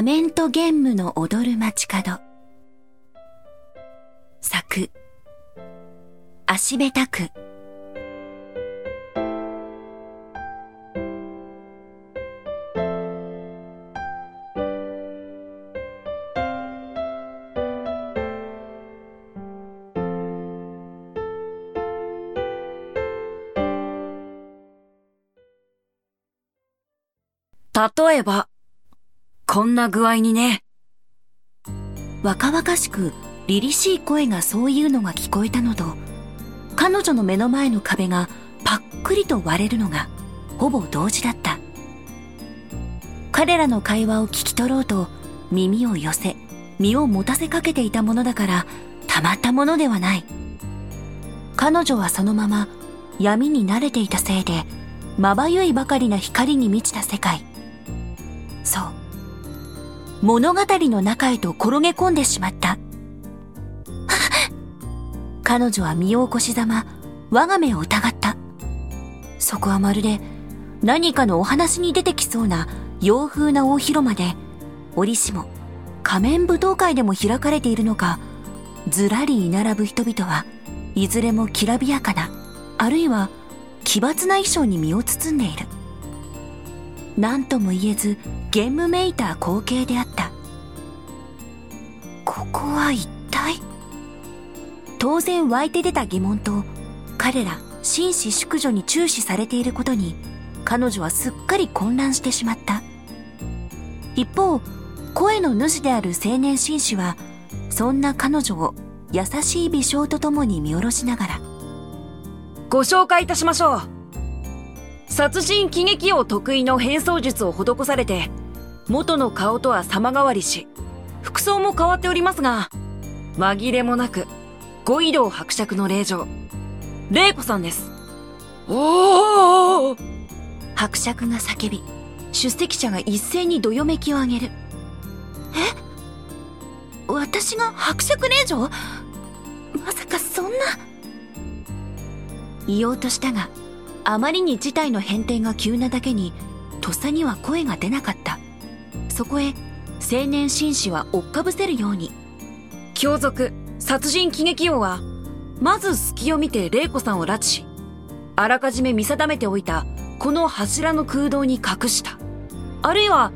仮面と玄武の踊る街角。作、足べたく。例えば、んな具合にね。若々しく凛々しい声がそういうのが聞こえたのと、彼女の目の前の壁がパックリと割れるのがほぼ同時だった。彼らの会話を聞き取ろうと耳を寄せ、身を持たせかけていたものだからたまったものではない。彼女はそのまま闇に慣れていたせいで、まばゆいばかりな光に満ちた世界。そう。物語の中へと転げ込んでしまった。彼女は身を起こしざま、我が目を疑った。そこはまるで何かのお話に出てきそうな洋風な大広間で、折しも仮面舞踏会でも開かれているのか、ずらり居並ぶ人々はいずれもきらびやかな、あるいは奇抜な衣装に身を包んでいる。何とも言えずゲームめいた光景であった。ここは一体？当然湧いて出た疑問と彼ら紳士淑女に注視されていることに彼女はすっかり混乱してしまった。一方声の主である青年紳士はそんな彼女を優しい微笑とともに見下ろしながら。ご紹介いたしましょう。殺人喜劇王得意の変装術を施されて、元の顔とは様変わりし、服装も変わっておりますが、紛れもなく、五移動伯爵の令嬢、玲子さんです。おー。伯爵が叫び出席者が一斉にどよめきを上げる。え？私が伯爵令嬢まさかそんな。言おうとしたがあまりに事態の変転が急なだけにとっさには声が出なかったそこへ青年紳士は追っかぶせるように凶賊、殺人喜劇王は、まず隙を見て玲子さんを拉致し、あらかじめ見定めておいたこの柱の空洞に隠した。あるいは、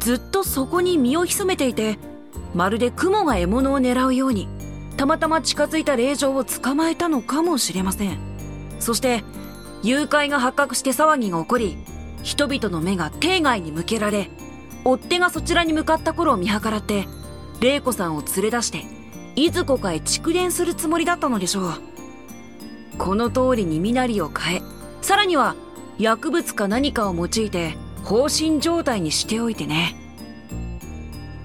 ずっとそこに身を潜めていて、まるで雲が獲物を狙うように、たまたま近づいた霊場を捕まえたのかもしれません。そして、誘拐が発覚して騒ぎが起こり、人々の目が定外に向けられ、追っ手がそちらに向かった頃を見計らって、玲子さんを連れ出して、いずこかへ蓄電するつもりだったのでしょう。この通りに身なりを変え、さらには薬物か何かを用いて放心状態にしておいてね。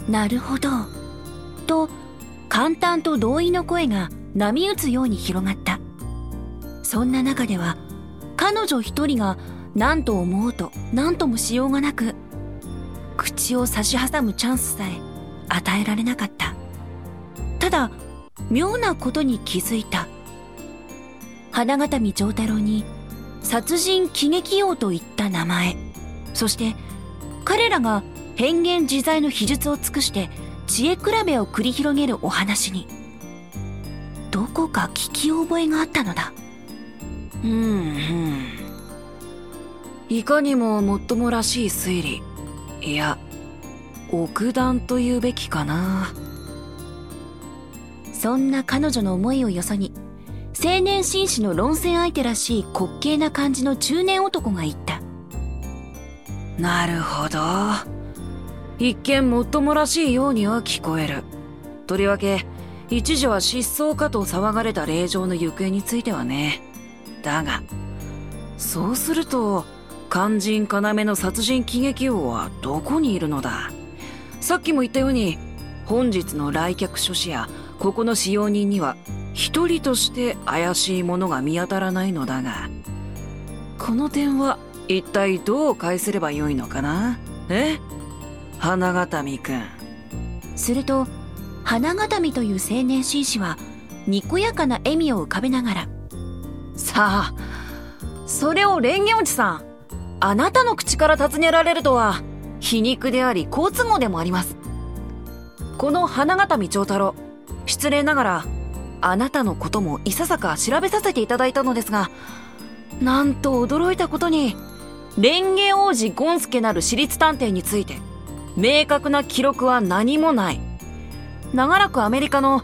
なるほどと簡単と同意の声が波打つように広がったそんな中では彼女一人が何と思うと何ともしようがなく口を差し挟むチャンスさえ与えられなかった。ただ妙なことに気づいた。花形見長太郎に殺人喜劇王といった名前。そして彼らが変幻自在の秘術を尽くして知恵比べを繰り広げるお話に。どこか聞き覚えがあったのだ。うん、うん。いかにももっともらしい推理。いや、奥段と言うべきかな。そんな彼女の思いをよそに青年紳士の論戦相手らしい滑稽な感じの中年男が言ったなるほど。一見もっともらしいようには聞こえる。とりわけ、一時は失踪かと騒がれた霊場の行方についてはね。だが、そうすると、肝心要の殺人喜劇王はどこにいるのだ？さっきも言ったように、本日の来客諸子や、ここの使用人には、一人として怪しいものが見当たらないのだが、この点は一体どう返せればよいのかな？え？花形見くん。すると花形見という青年紳士はにこやかな笑みを浮かべながらさあ、それを蓮華おじさん、あなたの口から尋ねられるとは、皮肉であり好都合でもあります。この花形道長太郎失礼ながらあなたのこともいささか調べさせていただいたのですがなんと驚いたことに蓮華王子ゴンスケなる私立探偵について明確な記録は何もない。長らくアメリカの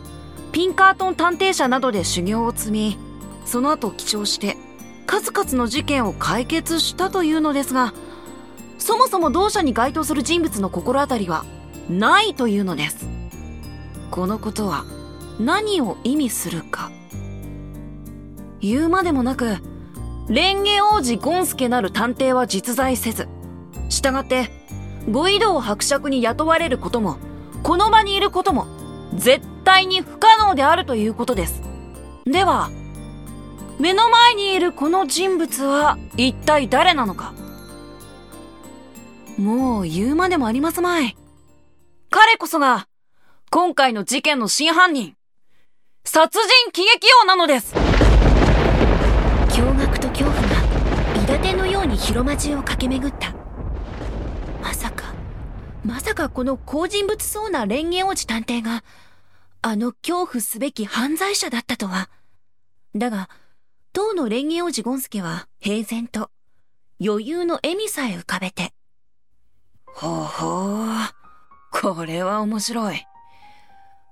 ピンカートン探偵社などで修行を積みその後帰庁して数々の事件を解決したというのですがそもそも同社に該当する人物の心当たりはないというのです。このことは何を意味するか。言うまでもなく蓮華王子ゴンスケなる探偵は実在せず従ってご移動伯爵に雇われることもこの場にいることも絶対に不可能であるということです。では目の前にいるこの人物は一体誰なのかもう言うまでもありますまい。彼こそが、今回の事件の真犯人、殺人喜劇王なのです驚愕と恐怖が、伊達のように広間中を駆け巡った。まさか、まさかこの好人物そうな蓮華王子探偵が、あの恐怖すべき犯罪者だったとは。だが、当の蓮華王子ゴンスケは平然と、余裕の笑みさえ浮かべて、ほうほう。これは面白い。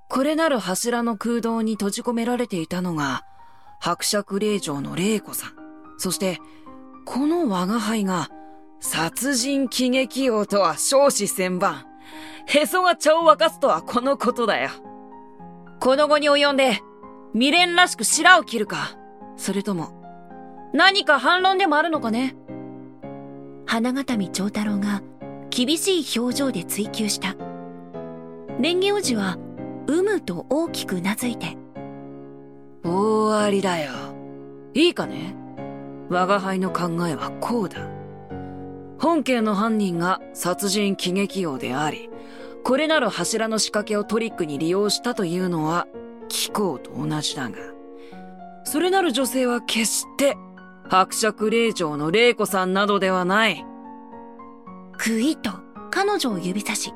これなる柱の空洞に閉じ込められていたのが、伯爵令嬢の玲子さん。そして、この我が輩が、殺人喜劇王とは少子千万。へそが茶を沸かすとはこのことだよ。この後に及んで、未練らしく白を切るか、それとも、何か反論でもあるのかね？花形見長太郎が厳しい表情で追求した。蓮華王子は、うむと大きくうなずいて。大ありだよ。いいかね？我が輩の考えはこうだ。本家の犯人が殺人喜劇王であり、これなる柱の仕掛けをトリックに利用したというのは、貴公と同じだが、それなる女性は決して、伯爵令嬢の玲子さんなどではない。くいと彼女を指さし、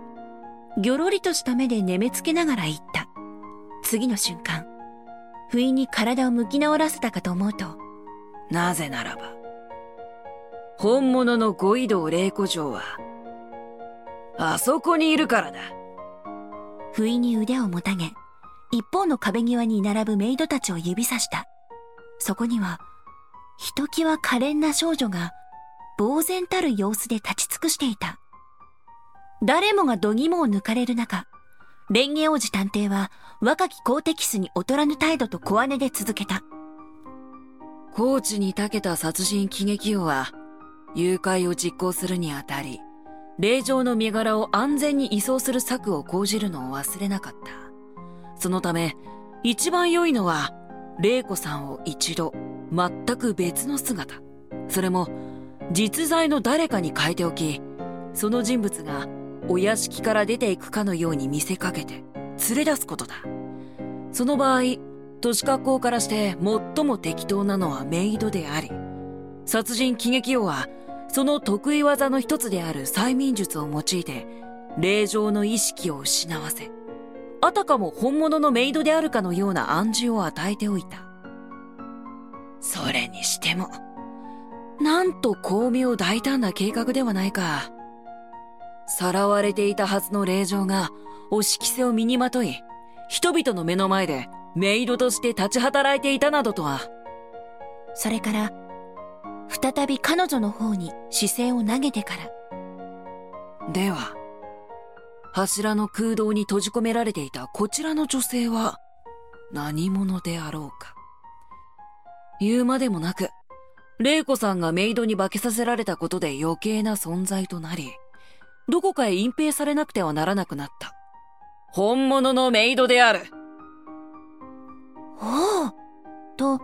ぎょろりとした目で眠めつけながら言った。次の瞬間、不意に体を向き直らせたかと思うと、なぜならば、本物の五移動霊子城は、あそこにいるからだ。不意に腕をもたげ、一方の壁際に並ぶメイドたちを指さした。そこには、ひときわ可憐な少女が呆然たる様子で立ち尽くしていた。誰もが度肝を抜かれる中、蓮華王子探偵は若き公敵スに劣らぬ態度と小姉で続けた。高知に長けた殺人喜劇王は、誘拐を実行するにあたり、霊場の身柄を安全に移送する策を講じるのを忘れなかった。そのため、一番良いのは、玲子さんを一度、全く別の姿。それも、実在の誰かに変えておき、その人物がお屋敷から出ていくかのように見せかけて連れ出すことだ。その場合、都市格好からして最も適当なのはメイドであり、殺人喜劇王はその得意技の一つである催眠術を用いて、霊場の意識を失わせ、あたかも本物のメイドであるかのような暗示を与えておいた。それにしても、なんと巧妙大胆な計画ではないか。さらわれていたはずの霊場が、押し着せを身にまとい、人々の目の前でメイドとして立ち働いていたなどとは。それから、再び彼女の方に視線を投げてから。では、柱の空洞に閉じ込められていたこちらの女性は何者であろうか。言うまでもなく、玲子さんがメイドに化けさせられたことで余計な存在となり、どこかへ隠蔽されなくてはならなくなった。本物のメイドである。おおと、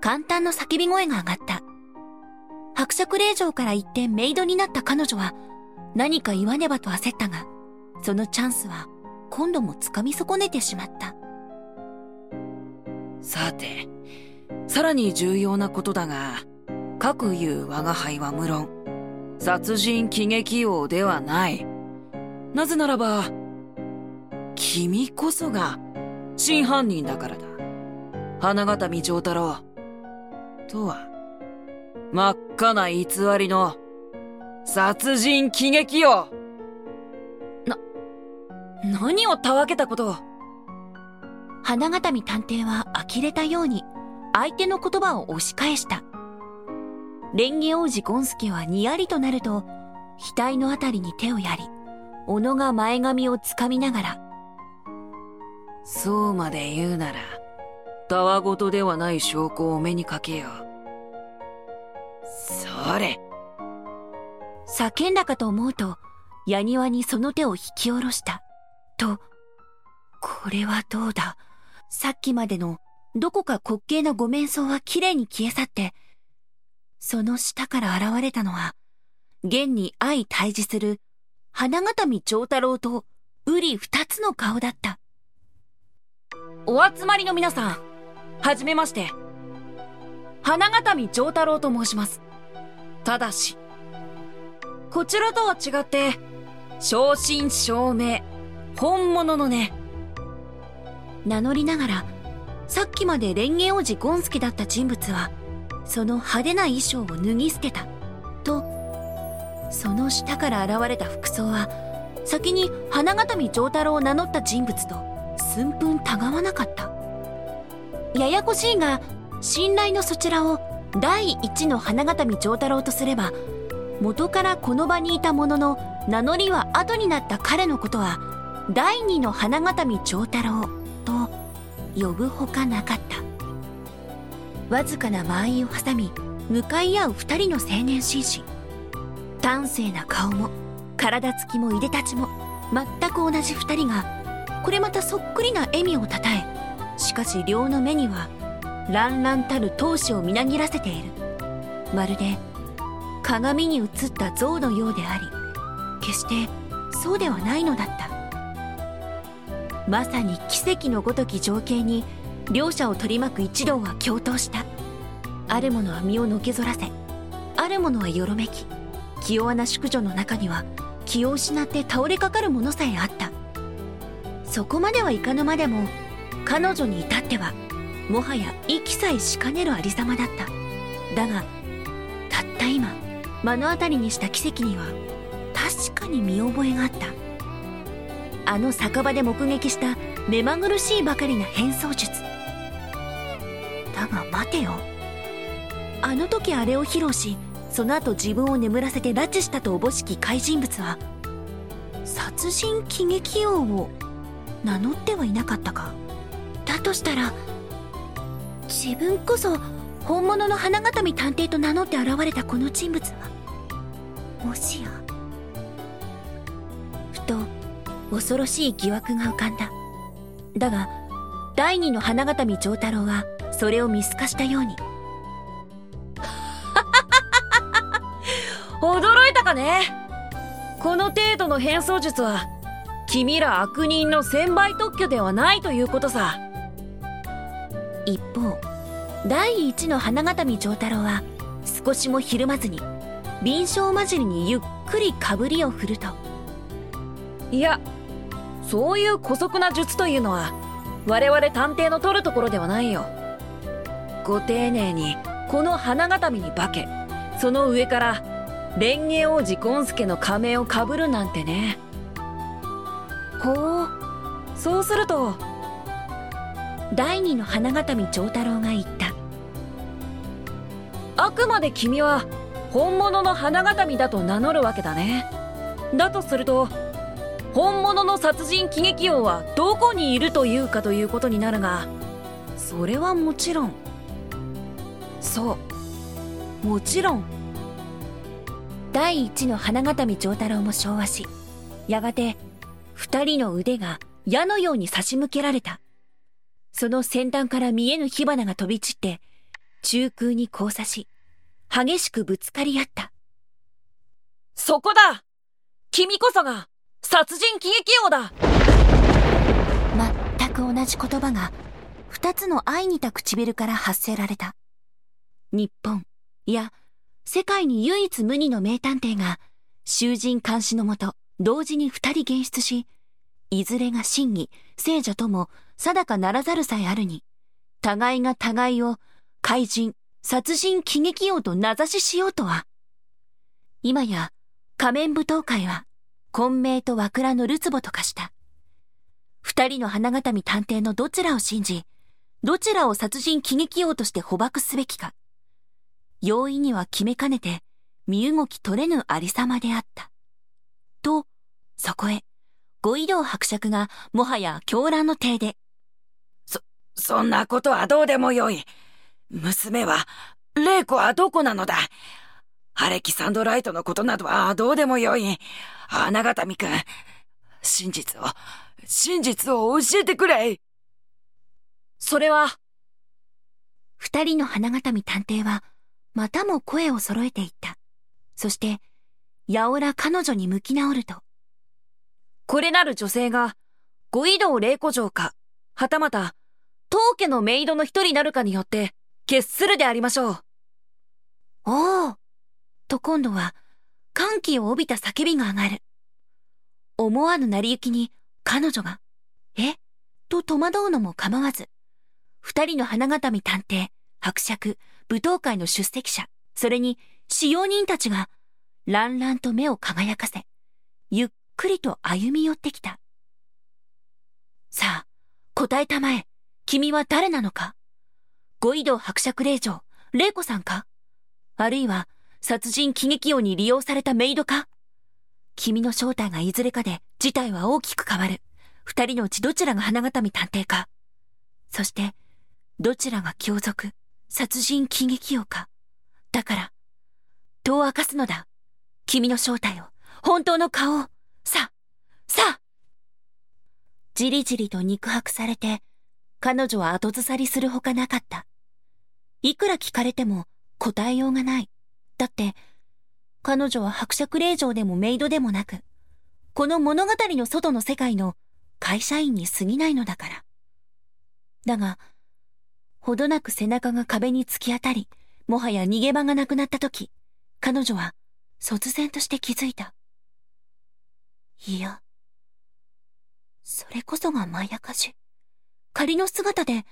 簡単な叫び声が上がった。伯爵令嬢から一転メイドになった彼女は、何か言わねばと焦ったが、そのチャンスは今度も掴み損ねてしまった。さて、さらに重要なことだが、各言う我が輩は無論、殺人喜劇王ではない。なぜならば、君こそが真犯人だからだ。花形道長太郎。とは、真っ赤な偽りの殺人喜劇王。な、何をたわけたことを。花形見探偵は呆れたように相手の言葉を押し返した。蓮華王子ゴンスケはにやりとなると、額のあたりに手をやり、小野が前髪をつかみながら、そうまで言うなら、たわごとではない証拠をお目にかけよう。それ。叫んだかと思うと、矢庭にその手を引き下ろした。と、これはどうだ？さっきまでのどこか滑稽なご面相はきれいに消え去って、その下から現れたのは、現に相対峙する花形見長太郎と瓜二つの顔だった。お集まりの皆さん、はじめまして。花形見長太郎と申します。ただし、こちらとは違って、正真正銘、本物のね。名乗りながら、さっきまで蓮華王子ゴンスケだった人物は、その派手な衣装を脱ぎ捨てた。と、その下から現れた服装は、先に花形見長太郎を名乗った人物と寸分たがわなかった。ややこしいが、信頼のそちらを第一の花形見長太郎とすれば、元からこの場にいたものの名乗りは後になった彼のことは、第二の花形見長太郎と呼ぶほかなかった。わずかな間合いを挟み、向かい合う二人の青年紳士。端正な顔も、体つきもいでたちも、全く同じ二人が、これまたそっくりな笑みをたたえ、しかし両の目には、乱々たる闘志をみなぎらせている。まるで、鏡に映った像のようであり、決してそうではないのだった。まさに奇跡のごとき情景に、両者を取り巻く一同は共闘した。ある者は身をのけぞらせ、ある者はよろめき、気弱な淑女の中には気を失って倒れかかるものさえあった。そこまではいかぬまでも、彼女に至っては、もはや息さえしかねるありさまだった。だが、たった今、目の当たりにした奇跡には、確かに見覚えがあった。あの酒場で目撃した目まぐるしいばかりな変装術。だが待てよ。あの時あれを披露し、その後自分を眠らせて拉致したとおぼしき怪人物は、殺人喜劇王を名乗ってはいなかったか。だとしたら、自分こそ本物の花形見探偵と名乗って現れたこの人物は、もしや。恐ろしい疑惑が浮かんだ。だが、第二の花形見長太郎は、それを見透かしたように、驚いたかね？この程度の変装術は、君ら悪人の千倍特許ではないということさ。一方第一の花形見長太郎は少しもひるまずに敏捷交じりにゆっくりかぶりを振るといや、そういう姑息な術というのは、我々探偵の取るところではないよ。ご丁寧に、この花形見に化け、その上から、蓮華王子ゴンスケの仮面をかぶるなんてね。ほう、そうすると、第二の花形見長太郎が言ったあくまで君は、本物の花形見だと名乗るわけだね。だとすると、本物の殺人喜劇王はどこにいるというかということになるが、それはもちろん。そう。もちろん。第一の花形見長太郎も昭和しやがて二人の腕が矢のように差し向けられたその先端から見えぬ火花が飛び散って中空に交差し激しくぶつかり合ったそこだ君こそが殺人喜劇王だ全く同じ言葉が二つの愛にた唇から発せられた。日本、いや、世界に唯一無二の名探偵が、囚人監視のもと、同時に二人現出し、いずれが真偽、聖者とも定かならざるさえあるに、互いが互いを怪人、殺人喜劇王と名指ししようとは。今や仮面舞踏会は、混迷と和倉のるつぼと化した。二人の花形見探偵のどちらを信じ、どちらを殺人喜劇王として捕獲すべきか。容易には決めかねて、身動き取れぬありさまであった。と、そこへ、ご移動伯爵がもはや狂乱の体で。そ、そんなことはどうでもよい。娘は、玲子はどこなのだアレキサンドライトのことなどはどうでもよい。花形見くん、真実を、真実を教えてくれそれは。二人の花形見探偵は、またも声を揃えていった。そして、やおら彼女に向き直ると。これなる女性が、ご移動霊子城か、はたまた、当家のメイドの一人なるかによって、決するでありましょう。おお。と今度は、歓喜を帯びた叫びが上がる。思わぬ成り行きに、彼女が、え？と戸惑うのも構わず、二人の花形見探偵、伯爵、舞踏会の出席者、それに使用人たちが、乱々と目を輝かせ、ゆっくりと歩み寄ってきた。さあ、答えたまえ、君は誰なのかご移動伯爵令嬢、玲子さんかあるいは、殺人喜劇王に利用されたメイドか？君の正体がいずれかで事態は大きく変わる。二人のうちどちらが花形見探偵か？そして、どちらが凶賊、殺人喜劇王か？だから、戸を明かすのだ？君の正体を、本当の顔を。さ、さじりじりと肉薄されて、彼女は後ずさりするほかなかった。いくら聞かれても答えようがない。だって、彼女は伯爵令嬢でもメイドでもなく、この物語の外の世界の会社員に過ぎないのだから。だが、ほどなく背中が壁に突き当たり、もはや逃げ場がなくなった時、彼女は、卒然として気づいた。いや、それこそがまやかし。仮の姿で、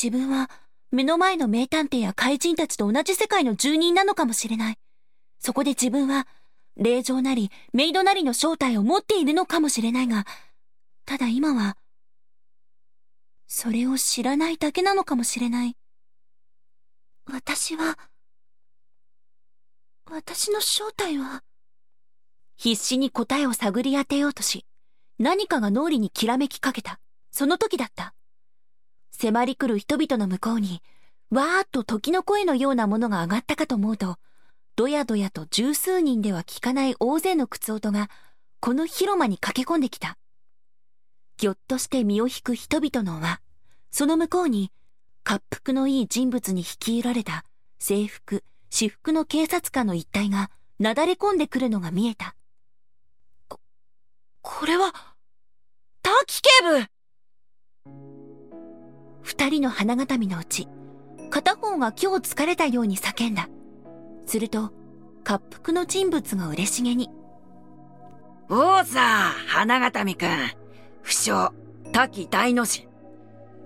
自分は目の前の名探偵や怪人たちと同じ世界の住人なのかもしれない。そこで自分は、霊場なり、メイドなりの正体を持っているのかもしれないが、ただ今は、それを知らないだけなのかもしれない。私は、私の正体は、必死に答えを探り当てようとし、何かが脳裏にきらめきかけた。その時だった。迫り来る人々の向こうに、わーっと時の声のようなものが上がったかと思うと、どやどやと十数人では聞かない大勢の靴音が、この広間に駆け込んできた。ぎょっとして身を引く人々の輪、その向こうに、滑腹のいい人物に率いられた制服、私服の警察官の一体がなだれ込んでくるのが見えた。こ、これは、滝警部二人の花形見のうち、片方が今日疲れたように叫んだ。すると、滑腹の人物が嬉しげに。おうさ、花形見くん。不詳、滝大の字。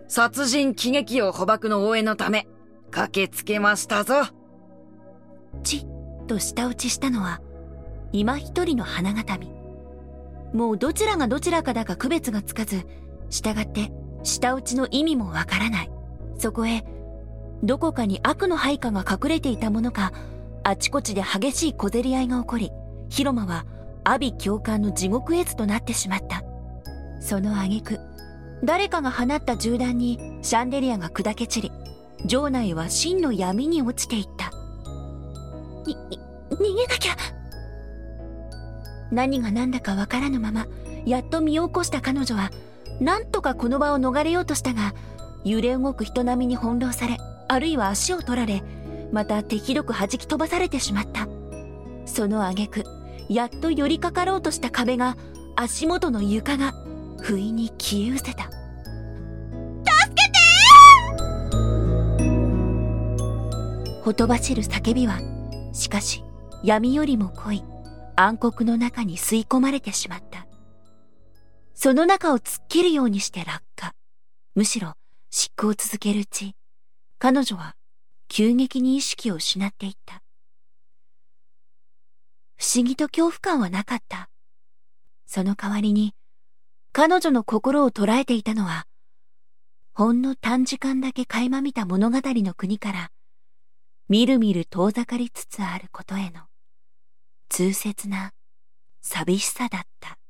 殺人喜劇王捕獲の応援のため、駆けつけましたぞ。ちっと舌打ちしたのは、今一人の花形見。もうどちらがどちらかだか区別がつかず、従って舌打ちの意味もわからない。そこへ、どこかに悪の配下が隠れていたものか、あちこちで激しい小競り合いが起こり、広間は阿鼻教官の地獄絵図となってしまった。その挙句、誰かが放った銃弾にシャンデリアが砕け散り、城内は真の闇に落ちていった。に、逃げなきゃ何が何だかわからぬまま、やっと身を起こした彼女は、なんとかこの場を逃れようとしたが、揺れ動く人並みに翻弄され、あるいは足を取られ、また手ひどく弾き飛ばされてしまった。その挙句、やっと寄りかかろうとした壁が、足元の床が不意に消え失せた。助けてほとばしる叫びは、しかし闇よりも濃い暗黒の中に吸い込まれてしまった。その中を突っ切るようにして落下。むしろ執行を続けるうち、彼女は急激に意識を失っていった。不思議と恐怖感はなかった。その代わりに、彼女の心を捉えていたのは、ほんの短時間だけ垣間見た物語の国から、みるみる遠ざかりつつあることへの、痛切な寂しさだった。